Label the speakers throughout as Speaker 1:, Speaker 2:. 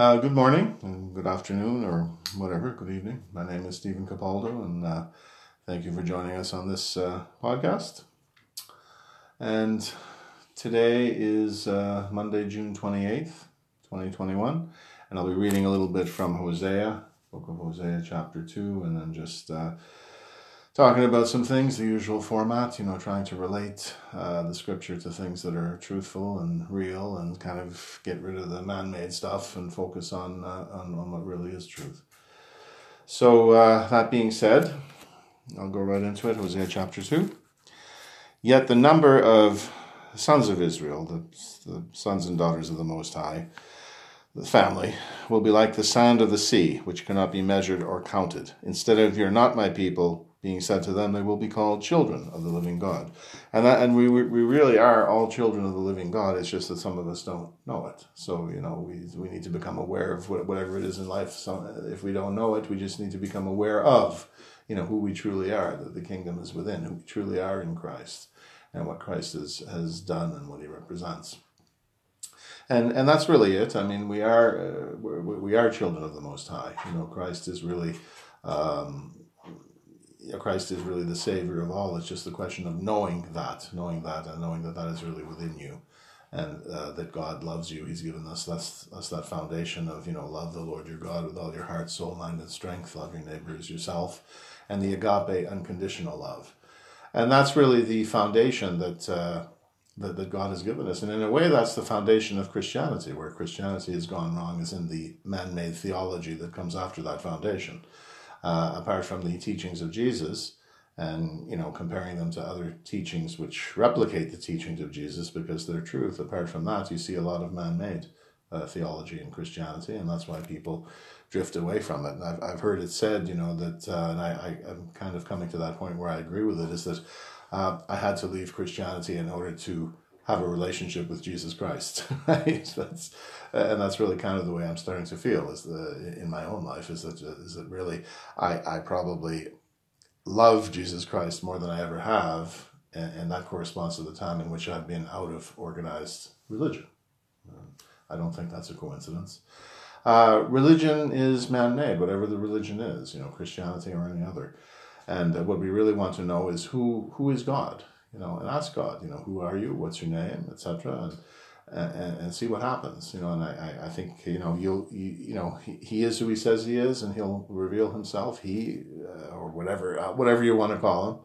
Speaker 1: Uh, good morning, and good afternoon, or whatever, good evening. My name is Stephen Capaldo, and uh, thank you for joining us on this uh, podcast. And today is uh, Monday, June 28th, 2021, and I'll be reading a little bit from Hosea, book of Hosea, chapter 2, and then just uh, talking about some things, the usual format, you know, trying to relate uh, the scripture to things that are truthful and real and kind of get rid of the man made stuff and focus on, uh, on, on, what really is truth. So, uh, that being said, I'll go right into it Hosea chapter 2. Yet the number of sons of Israel, the, the sons and daughters of the Most High, the family, will be like the sand of the sea, which cannot be measured or counted. Instead of, You're not my people, being said to them, they will be called children of the living God. And that, and we, we really are all children of the living God. It's just that some of us don't know it. So, you know, we, we need to become aware of whatever it is in life. So if we don't know it, we just need to become aware of, you know, who we truly are, that the kingdom is within, who we truly are in Christ, and what Christ has, has done and what he represents. And, and that's really it. I mean, we are uh, we are children of the Most High. You know, Christ is really um, Christ is really the Savior of all. It's just the question of knowing that, knowing that, and knowing that that is really within you, and uh, that God loves you. He's given us that's us that foundation of you know love the Lord your God with all your heart, soul, mind, and strength. Love your neighbor as yourself, and the agape unconditional love, and that's really the foundation that. Uh, that, that God has given us. And in a way, that's the foundation of Christianity. Where Christianity has gone wrong is in the man made theology that comes after that foundation uh, apart from the teachings of Jesus and you know comparing them to other teachings which replicate the teachings of Jesus because they're truth. Apart from that, you see a lot of man-made uh, theology in Christianity, and that's why people drift away from it. And I've, I've heard it said, you know, that, uh, and I, I, am kind of coming to that point where I agree with it, is that uh, I had to leave Christianity in order to have a relationship with Jesus Christ. Right? That's and that's really kind of the way I'm starting to feel is the in my own life is that is that really I I probably love Jesus Christ more than I ever have, and, and that corresponds to the time in which I've been out of organized religion. I don't think that's a coincidence. Uh, religion is man-made, whatever the religion is, you know, Christianity or any other. And uh, what we really want to know is who who is God, you know, and ask God, you know, who are you, what's your name, etc. And and, and, see what happens. You know, and I, I think you know you'll you, you know he, he is who he says he is, and he'll reveal himself. He uh, or whatever uh, whatever you want to call him,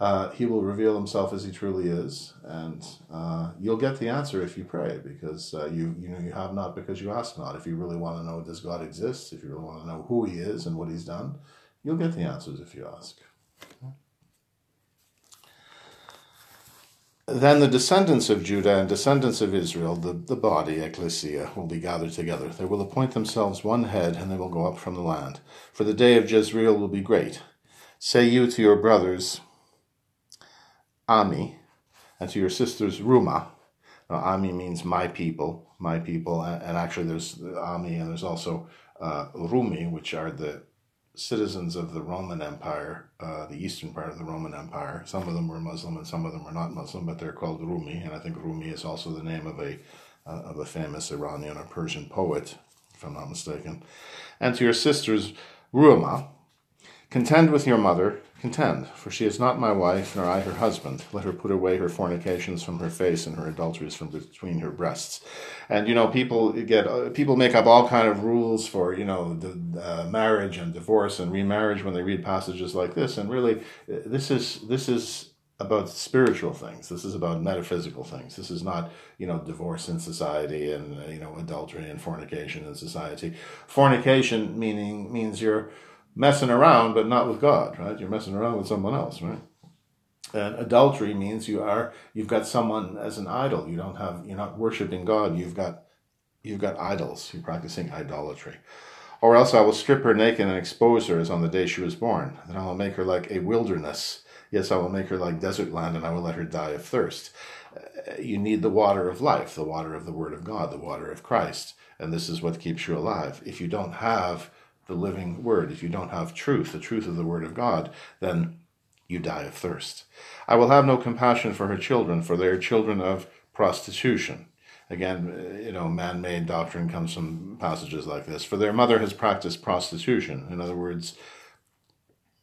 Speaker 1: uh, he will reveal himself as he truly is, and uh, you'll get the answer if you pray, because uh, you you know you have not because you ask not. If you really want to know does God exist, if you really want to know who He is and what He's done, you'll get the answers if you ask. Then the descendants of Judah and descendants of Israel, the, the body, ecclesia, will be gathered together. They will appoint themselves one head, and they will go up from the land. For the day of Jezreel will be great. Say you to your brothers, Ami, and to your sisters, Ruma. Now, Ami means my people, my people, and, actually there's Ami, and there's also uh, Rumi, which are the citizens of the Roman Empire, uh, the eastern part of the Roman Empire. Some of them were Muslim and some of them were not Muslim, but they're called Rumi, and I think Rumi is also the name of a uh, of a famous Iranian or Persian poet, if I'm not mistaken. And to your sisters, Ruhamah, contend with your mother contend, for she is not my wife, nor I her husband. Let her put away her fornications from her face and her adulteries from between her breasts. And you know, people get uh, people make up all kind of rules for you know the uh, marriage and divorce and remarriage when they read passages like this. And really, uh, this is this is about spiritual things. This is about metaphysical things. This is not, you know, divorce in society and, you know, adultery and fornication in society. Fornication meaning means you're messing around, but not with God, right? You're messing around with someone else, right? And adultery means you are you've got someone as an idol. You don't have you're not worshiping God. You've got you've got idols. You're practicing idolatry. Or else I will strip her naked and expose her as on the day she was born. Then I will make her like a wilderness. Yes, I will make her like desert land, and I will let her die of thirst. Uh, you need the water of life, the water of the Word of God, the water of Christ, and this is what keeps you alive. If you don't have the living word. If you don't have truth, the truth of the word of God, then you die of thirst. I will have no compassion for her children, for they are children of prostitution. again, you know, man-made doctrine comes from passages like this. For their mother has practiced prostitution. In other words,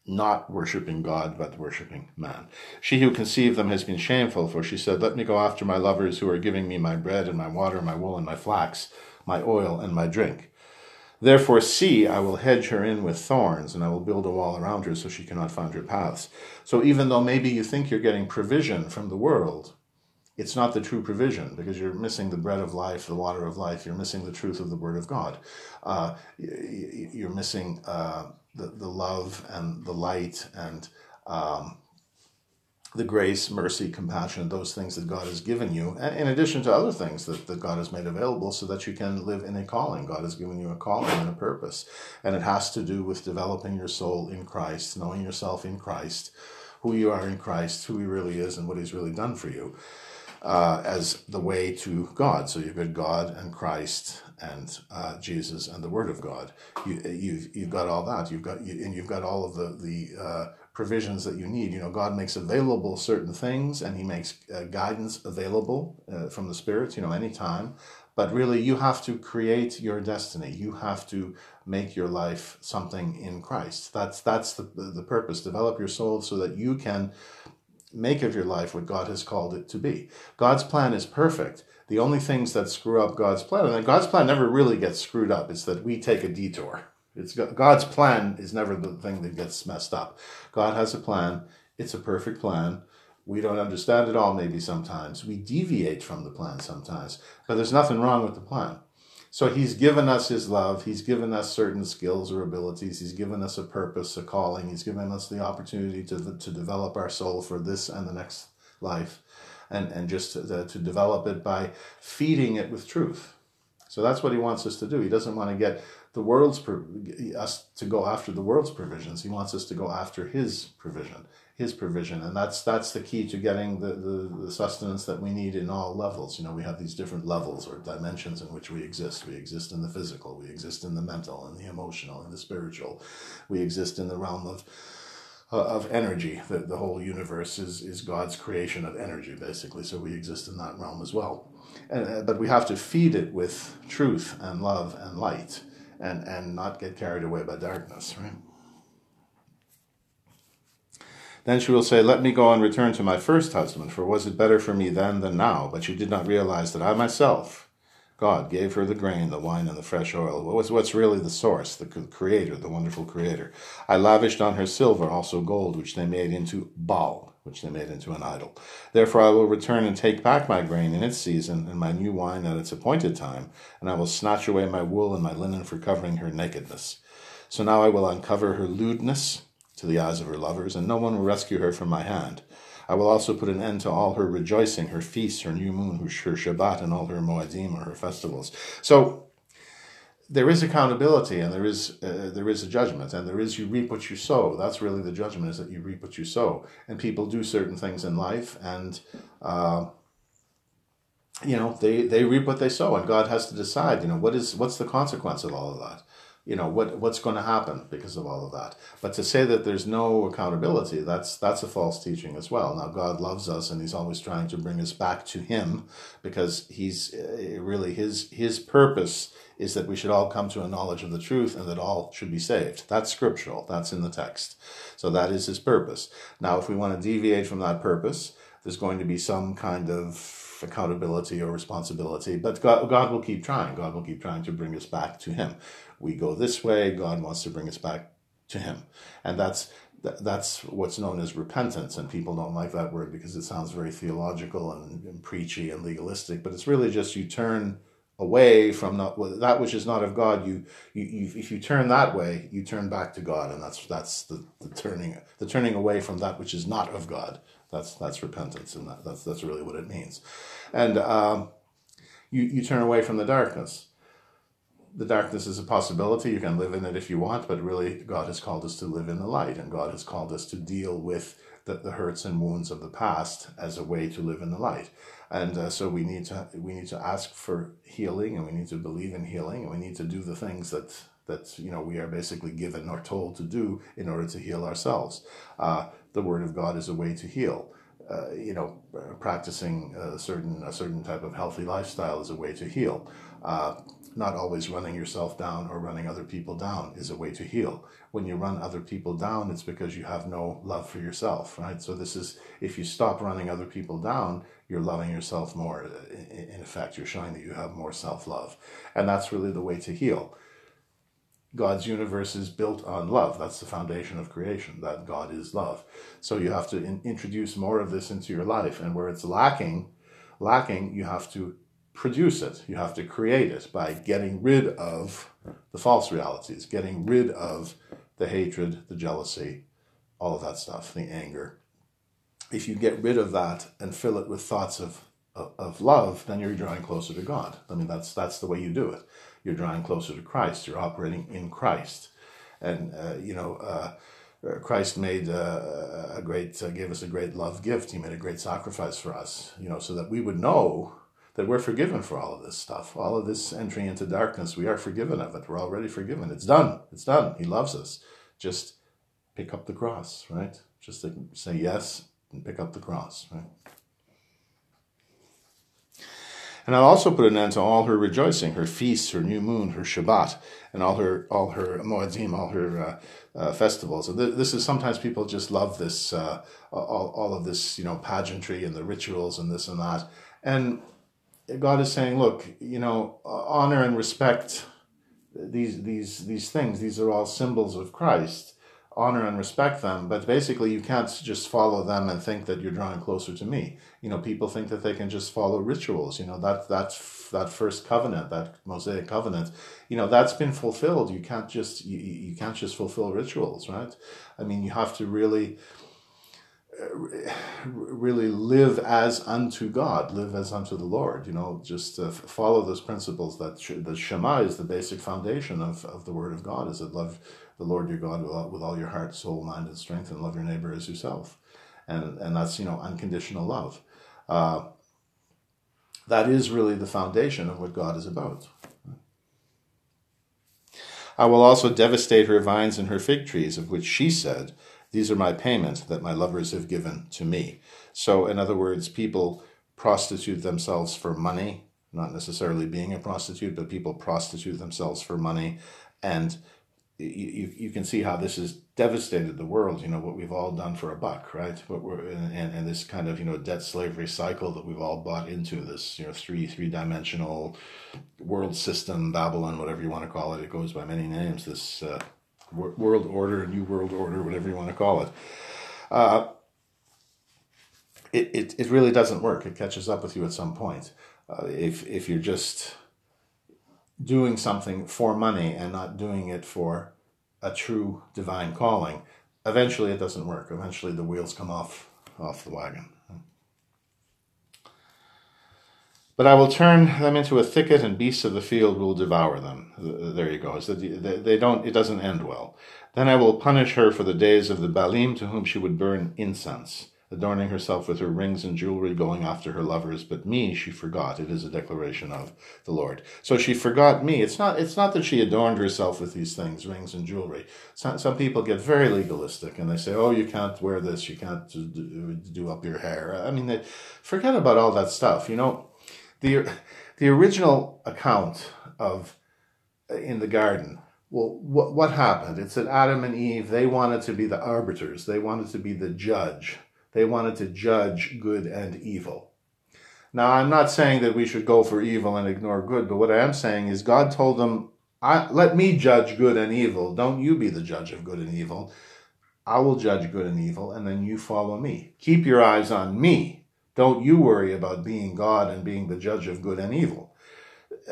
Speaker 1: not worshipping God, but worshipping man. She who conceived them has been shameful, for she said, Let me go after my lovers who are giving me my bread and my water, my wool and my flax, my oil and my drink. Therefore, see, I will hedge her in with thorns, and I will build a wall around her so she cannot find her paths. So even though maybe you think you're getting provision from the world, it's not the true provision because you're missing the bread of life, the water of life. You're missing the truth of the Word of God. Uh, you're missing uh, the, the love and the light and um, the grace, mercy, compassion, those things that God has given you, in addition to other things that, that God has made available so that you can live in a calling. God has given you a calling and a purpose. And it has to do with developing your soul in Christ, knowing yourself in Christ, who you are in Christ, who He really is, and what He's really done for you. Uh, as the way to God. So you've got God and Christ and uh, Jesus and the Word of God. You, have you've, you've got all that. You've got you, and you've got all of the the uh, provisions that you need. You know, God makes available certain things, and He makes uh, guidance available uh, from the Spirit. You know, anytime. But really, you have to create your destiny. You have to make your life something in Christ. That's that's the the purpose. Develop your soul so that you can make of your life what God has called it to be. God's plan is perfect. The only things that screw up God's plan, and God's plan never really gets screwed up, is that we take a detour. It's God's plan is never the thing that gets messed up. God has a plan. It's a perfect plan. We don't understand it all maybe sometimes. We deviate from the plan sometimes, but there's nothing wrong with the plan. So he's given us his love. He's given us certain skills or abilities. He's given us a purpose, a calling. He's given us the opportunity to, to develop our soul for this and the next life and, and just to, to develop it by feeding it with truth. So that's what he wants us to do. He doesn't want to get the world's us to go after the world's provisions. He wants us to go after his provision, his provision, and that's that's the key to getting the, the, the sustenance that we need in all levels. You know, we have these different levels or dimensions in which we exist. We exist in the physical, we exist in the mental, and the emotional, and the spiritual. We exist in the realm of uh, of energy. The, the whole universe is, is God's creation of energy, basically. So we exist in that realm as well. And, uh, but we have to feed it with truth and love and light and, and not get carried away by darkness, right? Then she will say, Let me go and return to my first husband, for was it better for me then than now? But she did not realize that I myself, God, gave her the grain, the wine, and the fresh oil. What was what's really the source, the creator, the wonderful creator? I lavished on her silver, also gold, which they made into Baal which they made into an idol. Therefore I will return and take back my grain in its season, and my new wine at its appointed time, and I will snatch away my wool and my linen for covering her nakedness. So now I will uncover her lewdness to the eyes of her lovers, and no one will rescue her from my hand. I will also put an end to all her rejoicing, her feasts, her new moon, her Shabbat, and all her Moedim, or her festivals. So there is accountability and there is uh, there is a judgment and there is you reap what you sow. That's really the judgment is that you reap what you sow. And people do certain things in life and uh, you know they they reap what they sow and god has to decide you know what is what's the consequence of all of that you know what what's going to happen because of all of that but to say that there's no accountability that's that's a false teaching as well now god loves us and he's always trying to bring us back to him because he's uh, really his his purpose is that we should all come to a knowledge of the truth and that all should be saved. That's scriptural, that's in the text. So that is his purpose. Now, if we want to deviate from that purpose, there's going to be some kind of accountability or responsibility, but God, God will keep trying. God will keep trying to bring us back to him. We go this way, God wants to bring us back to him. And that's that's what's known as repentance, and people don't like that word because it sounds very theological and, and preachy and legalistic. But it's really just you turn away from not that which is not of God, you, you, you, if you turn that way, you turn back to God, and that's that's the, the turning the turning away from that which is not of God. That's that's repentance, and that, that's that's really what it means. And um, you you turn away from the darkness. The darkness is a possibility. You can live in it if you want, but really, God has called us to live in the light, and God has called us to deal with the, the hurts and wounds of the past as a way to live in the light and uh, so we need to we need to ask for healing and we need to believe in healing and we need to do the things that that you know we are basically given or told to do in order to heal ourselves uh, the word of god is a way to heal uh, you know, practicing a certain a certain type of healthy lifestyle is a way to heal. Uh, not always running yourself down or running other people down is a way to heal. When you run other people down, it's because you have no love for yourself, right? So this is if you stop running other people down, you're loving yourself more. In effect, you're showing that you have more self love, and that's really the way to heal. God's universe is built on love. That's the foundation of creation, that God is love. So you have to in- introduce more of this into your life. And where it's lacking, lacking, you have to produce it. You have to create it by getting rid of the false realities, getting rid of the hatred, the jealousy, all of that stuff, the anger. If you get rid of that and fill it with thoughts of, of, of love, then you're drawing closer to God. I mean, that's, that's the way you do it you're drawing closer to Christ. You're operating in Christ, and uh, you know. Uh, Christ made uh, a great, uh, gave us a great love gift. He made a great sacrifice for us, you know, so that we would know that we're forgiven for all of this stuff, all of this entry into darkness. We are forgiven of it. We're already forgiven. It's done. It's done. He loves us. Just pick up the cross, right? Just say yes and pick up the cross, right? And I'll also put an end to all her rejoicing, her feasts, her new moon, her Shabbat, and all her all her Moedim, all her uh, uh, festivals. And th- this is sometimes people just love this, uh, all, all of this, you know, pageantry and the rituals and this and that. And God is saying, look, you know, honor and respect these these these things. These are all symbols of Christ honor and respect them, but basically you can't just follow them and think that you're drawing closer to me. You know, people think that they can just follow rituals. You know, that that that first covenant, that Mosaic covenant, you know, that's been fulfilled. You can't just you, you can't just fulfill rituals, right? I mean, you have to really really live as unto God, live as unto the Lord. You know, just uh, follow those principles. That sh- the Shema is the basic foundation of, of the Word of God. Is that love the Lord your God with all, with all your heart, soul, mind, and strength, and love your neighbor as yourself. And, and that's, you know, unconditional love. Uh, that is really the foundation of what God is about. I will also devastate her vines and her fig trees, of which she said, These are my payment that my lovers have given to me. So, in other words, people prostitute themselves for money, not necessarily being a prostitute, but people prostitute themselves for money and you, you can see how this has devastated the world. You know what we've all done for a buck, right? What we're and, and this kind of you know debt slavery cycle that we've all bought into. This you know three three dimensional world system, Babylon, whatever you want to call it. It goes by many names. This uh, world order, a new world order, whatever you want to call it. Uh, it, it, it really doesn't work. It catches up with you at some point. Uh, if if you're just doing something for money and not doing it for a true divine calling, eventually it doesn't work. Eventually the wheels come off off the wagon. But I will turn them into a thicket, and beasts of the field will devour them. There you go. They don't. It doesn't end well. Then I will punish her for the days of the Baalim to whom she would burn incense adorning herself with her rings and jewelry, going after her lovers. But me she forgot. It is a declaration of the Lord. So she forgot me. It's not. It's not that she adorned herself with these things, rings and jewelry. Some, some people get very legalistic and they say, "Oh, you can't wear this. You can't do, do up your hair." I mean, they forget about all that stuff. You know, the the original account of uh, in the garden well, what, what happened? It's that Adam and Eve, they wanted to be the arbiters. They wanted to be the judge. They wanted to judge good and evil. Now, I'm not saying that we should go for evil and ignore good, but what I am saying is God told them, let me judge good and evil. Don't you be the judge of good and evil. I will judge good and evil, and then you follow me. Keep your eyes on me. Don't you worry about being God and being the judge of good and evil.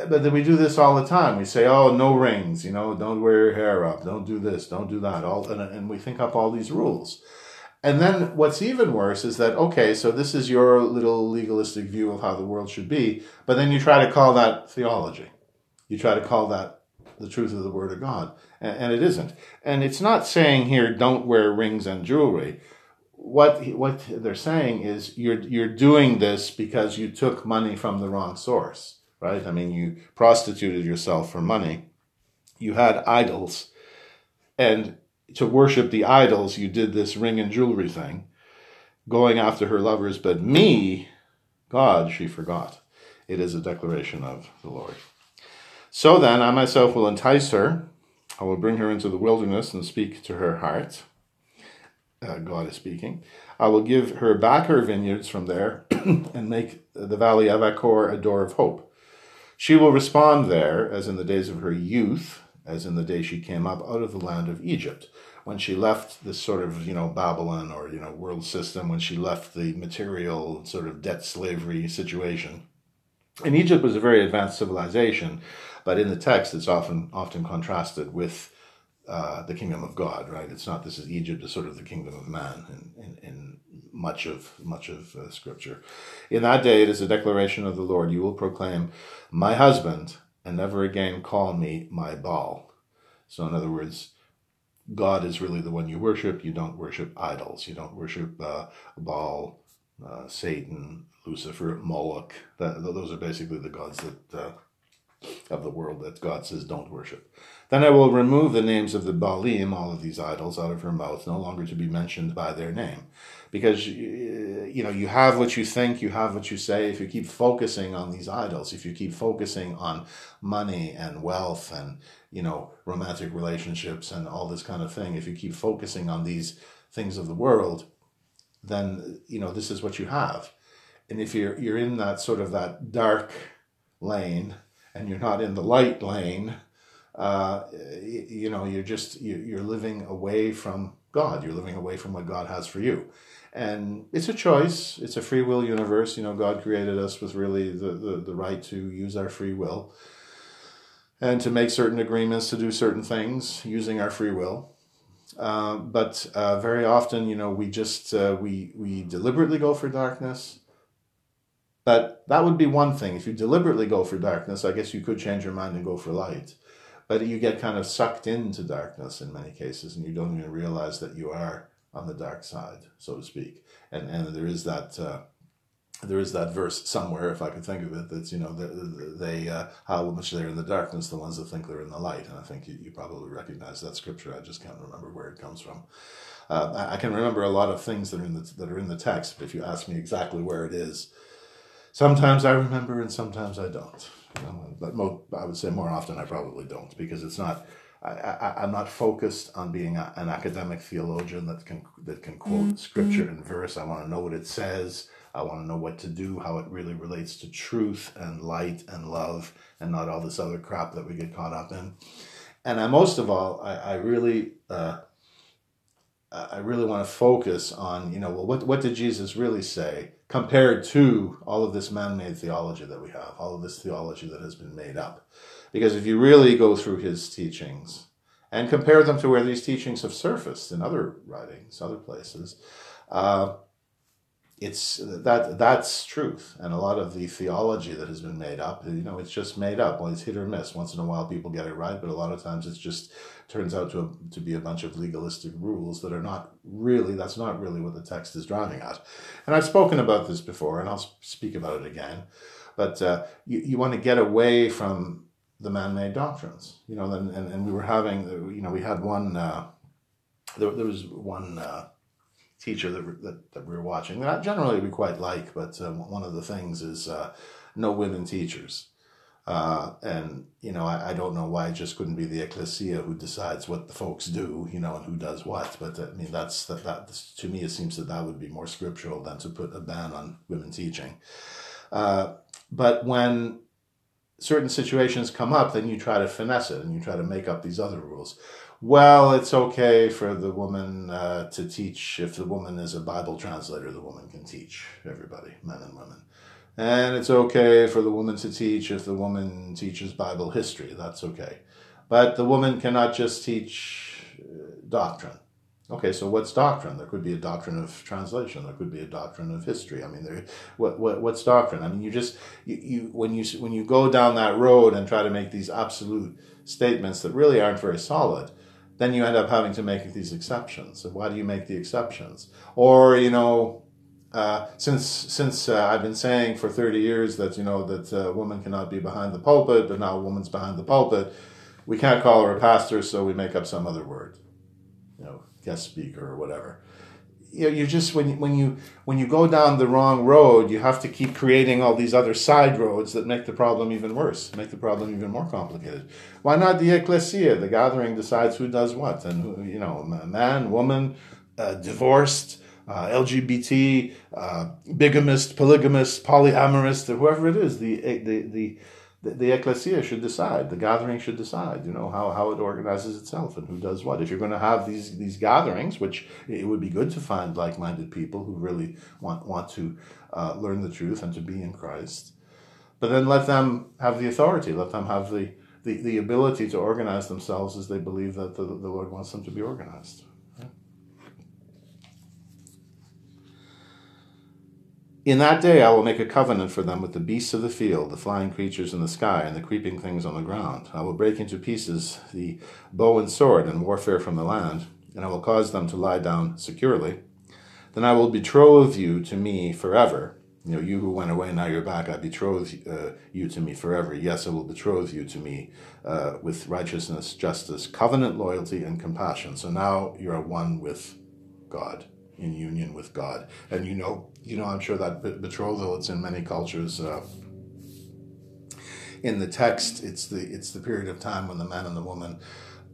Speaker 1: But then we do this all the time. We say, oh, no rings, you know, don't wear your hair up, don't do this, don't do that. All, and, and we think up all these rules. And then what's even worse is that, okay, so this is your little legalistic view of how the world should be, but then you try to call that theology. You try to call that the truth of the Word of God, and, and it isn't. And it's not saying here, don't wear rings and jewelry. What, what they're saying is you're, you're doing this because you took money from the wrong source, right? I mean, you prostituted yourself for money. You had idols, and to worship the idols, you did this ring and jewelry thing. going after her lovers, but me, God, she forgot. It is a declaration of the Lord. So then, I myself will entice her. I will bring her into the wilderness and speak to her heart. Uh, God is speaking. I will give her back her vineyards from there and make the valley of Achor a door of hope. She will respond there, as in the days of her youth, as in the day she came up out of the land of Egypt, when she left this sort of, you know, Babylon or, you know, world system, when she left the material sort of debt slavery situation. And Egypt was a very advanced civilization, but in the text it's often often contrasted with uh, the kingdom of God, right? It's not this is Egypt is sort of the kingdom of man in, in, in much of much of uh, scripture. In that day it is a declaration of the Lord. You will proclaim, My husband and never again call me my Baal. So, in other words, God is really the one you worship. You don't worship idols. You don't worship uh, Baal, uh, Satan, Lucifer, Moloch. That, those are basically the gods that uh, of the world that God says don't worship. Then I will remove the names of the Baalim, all of these idols, out of her mouth, no longer to be mentioned by their name. Because, you know, you have what you think, you have what you say. If you keep focusing on these idols, if you keep focusing on money and wealth and, you know, romantic relationships and all this kind of thing, if you keep focusing on these things of the world, then, you know, this is what you have. And if you're, you're in that sort of that dark lane and you're not in the light lane, uh, you know, you're just you're living away from God. You're living away from what God has for you, and it's a choice. It's a free will universe. You know, God created us with really the the, the right to use our free will and to make certain agreements to do certain things using our free will. Uh, but uh, very often, you know, we just uh, we we deliberately go for darkness. But that would be one thing. If you deliberately go for darkness, I guess you could change your mind and go for light but you get kind of sucked into darkness in many cases and you don't even realize that you are on the dark side so to speak and and there is that uh, there is that verse somewhere, if I could think of it, that's, you know, they, they uh, how much they're in the darkness, the ones that think they're in the light. And I think you, you probably recognize that scripture. I just can't remember where it comes from. Uh, I, I, can remember a lot of things that are in the, that are in the text, but if you ask me exactly where it is, sometimes I remember and sometimes I don't. You but mo- I would say more often I probably don't because it's not. I, am not focused on being a, an academic theologian that can that can quote mm-hmm. scripture and verse. I want to know what it says. I want to know what to do, how it really relates to truth and light and love, and not all this other crap that we get caught up in. And I, most of all, I, I really, uh, I really want to focus on, you know, well, what what did Jesus really say? compared to all of this man made theology that we have, all of this theology that has been made up. Because if you really go through his teachings and compare them to where these teachings have surfaced in other writings, other places, uh, it's that that's truth. And a lot of the theology that has been made up you know it's just made up. Well it's hit or miss. Once in a while people get it right but a lot of times it's just turns out to, to be a bunch of legalistic rules that are not really that's not really what the text is driving at. And i've spoken about this before and i'll speak about it again. But uh, you, you want to get away from the man-made doctrines you know and, and, and we were having you know we had one uh, there, there was one uh, teacher that, that, that we were watching that generally we quite like, but um, one of the things is uh, no women teachers. Uh, and you know, I, I, don't know why it just couldn't be the ecclesia who decides what the folks do, you know, and who does what. But uh, I mean, that's that. That to me, it seems that that would be more scriptural than to put a ban on women teaching. Uh, but when certain situations come up, then you try to finesse it and you try to make up these other rules well, it's okay for the woman uh, to teach. If the woman is a Bible translator, the woman can teach everybody, men and women. And it's okay for the woman to teach if the woman teaches Bible history. That's okay. But the woman cannot just teach uh, doctrine. Okay, so what's doctrine? There could be a doctrine of translation. There could be a doctrine of history. I mean, there, what, what what's doctrine? I mean, you just you, you when you when you go down that road and try to make these absolute statements that really aren't very solid, then you end up having to make these exceptions. So why do you make the exceptions? Or you know, uh, since since uh, I've been saying for thirty years that you know that a woman cannot be behind the pulpit, but now a woman's behind the pulpit, we can't call her a pastor, so we make up some other word, you know, guest speaker or whatever. You know, you just when when you when you go down the wrong road, you have to keep creating all these other side roads that make the problem even worse, make the problem even more complicated. Why not the ecclesia? The gathering decides who does what, and who, you know, man, woman, uh, divorced, uh, LGBT, uh, bigamist, polygamist, polyamorous, whoever it is. The the the the, the ecclesia should decide, the gathering should decide, you know, how, how it organizes itself and who does what. If you're going to have these, these gatherings, which it would be good to find like minded people who really want, want to uh, learn the truth and to be in Christ, but then let them have the authority, let them have the, the, the ability to organize themselves as they believe that the, the Lord wants them to be organized. In that day I will make a covenant for them with the beasts of the field, the flying creatures in the sky, and the creeping things on the ground. I will break into pieces the bow and sword and warfare from the land, and I will cause them to lie down securely. Then I will betroth you to me forever. You know, you who went away, now you're back. I betroth uh, you to me forever. Yes, I will betroth you to me uh, with righteousness, justice, covenant loyalty, and compassion. So now you are one with God in union with God. And you know, you know, I'm sure that betrothal it's in many cultures. Uh, in the text, it's the it's the period of time when the man and the woman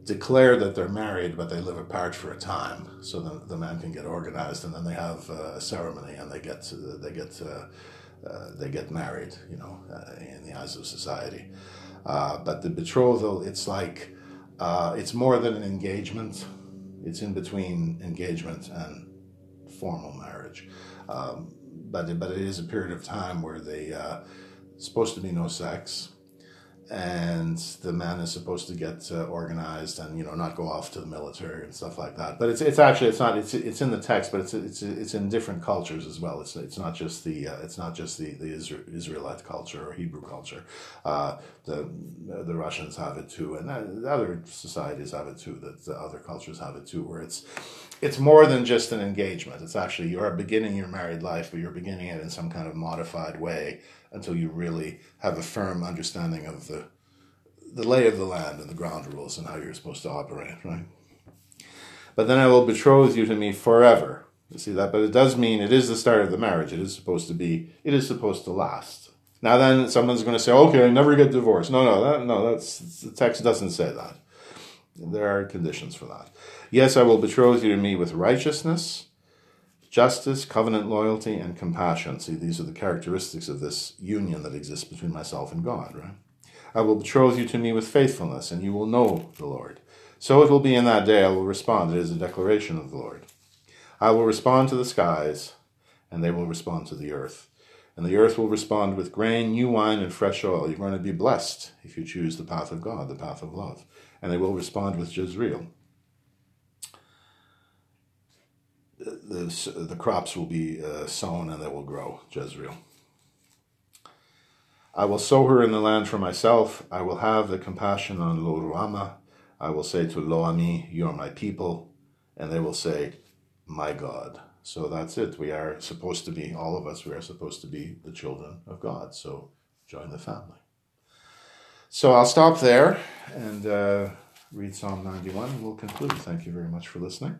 Speaker 1: declare that they're married, but they live apart for a time, so the, the man can get organized, and then they have uh, a ceremony, and they get to, they get uh, uh, they get married, you know, uh, in the eyes of society. Uh, but the betrothal, it's like it's more than an engagement; it's in between engagement and formal marriage. Um, but, but it is a period of time where they uh, supposed to be no sex and the man is supposed to get uh, organized and you know not go off to the military and stuff like that. But it's it's actually it's not it's it's in the text, but it's it's it's in different cultures as well. It's it's not just the uh, it's not just the the Israelite culture or Hebrew culture. Uh, the the Russians have it too, and the other societies have it too. That the other cultures have it too, where it's it's more than just an engagement. It's actually you're beginning your married life, but you're beginning it in some kind of modified way until you really have a firm understanding of the the lay of the land and the ground rules and how you're supposed to operate, right? But then I will betroth you to me forever. You see that? But it does mean it is the start of the marriage. It is supposed to be. It is supposed to last. Now then, someone's going to say, "Okay, I never get divorced." No, no, that, no. That's the text doesn't say that. There are conditions for that. Yes, I will betroth you to me with righteousness Justice, covenant loyalty, and compassion. See, these are the characteristics of this union that exists between myself and God, right? I will betroth you to me with faithfulness, and you will know the Lord. So it will be in that day I will respond. It is a declaration of the Lord. I will respond to the skies, and they will respond to the earth. And the earth will respond with grain, new wine, and fresh oil. You're going to be blessed if you choose the path of God, the path of love. And they will respond with Jezreel. The, the crops will be uh, sown and they will grow, Jezreel. I will sow her in the land for myself. I will have the compassion on Lo Ruhamah. I will say to Lo Ami, You are my people. And they will say, My God. So that's it. We are supposed to be, all of us, we are supposed to be the children of God. So join the family. So I'll stop there and uh, read Psalm 91 and we'll conclude. Thank you very much for listening.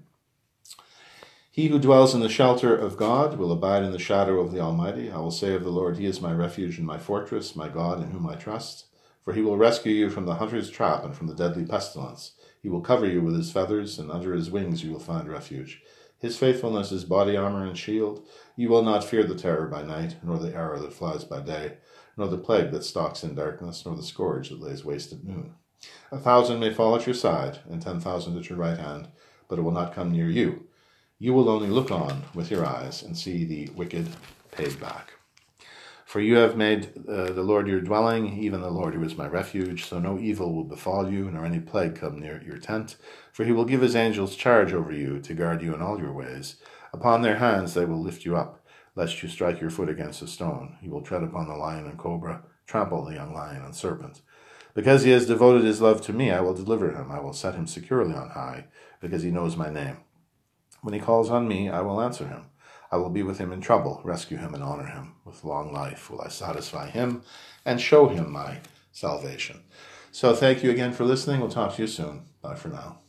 Speaker 1: He who dwells in the shelter of God will abide in the shadow of the Almighty. I will say of the Lord, He is my refuge and my fortress, my God in whom I trust. For he will rescue you from the hunter's trap and from the deadly pestilence. He will cover you with his feathers, and under his wings you will find refuge. His faithfulness is body armor and shield. You will not fear the terror by night, nor the arrow that flies by day, nor the plague that stalks in darkness, nor the scourge that lays waste at noon. A thousand may fall at your side, and ten thousand at your right hand, but it will not come near you. You will only look on with your eyes and see the wicked paid back. For you have made uh, the Lord your dwelling, even the Lord who is my refuge, so no evil will befall you, nor any plague come near your tent. For he will give his angels charge over you, to guard you in all your ways. Upon their hands they will lift you up, lest you strike your foot against a stone. You will tread upon the lion and cobra, trample the young lion and serpent. Because he has devoted his love to me, I will deliver him. I will set him securely on high, because he knows my name. When he calls on me, I will answer him. I will be with him in trouble, rescue him, and honor him. With long life will I satisfy him and show him my salvation. So thank you again for listening. We'll talk to you soon. Bye for now.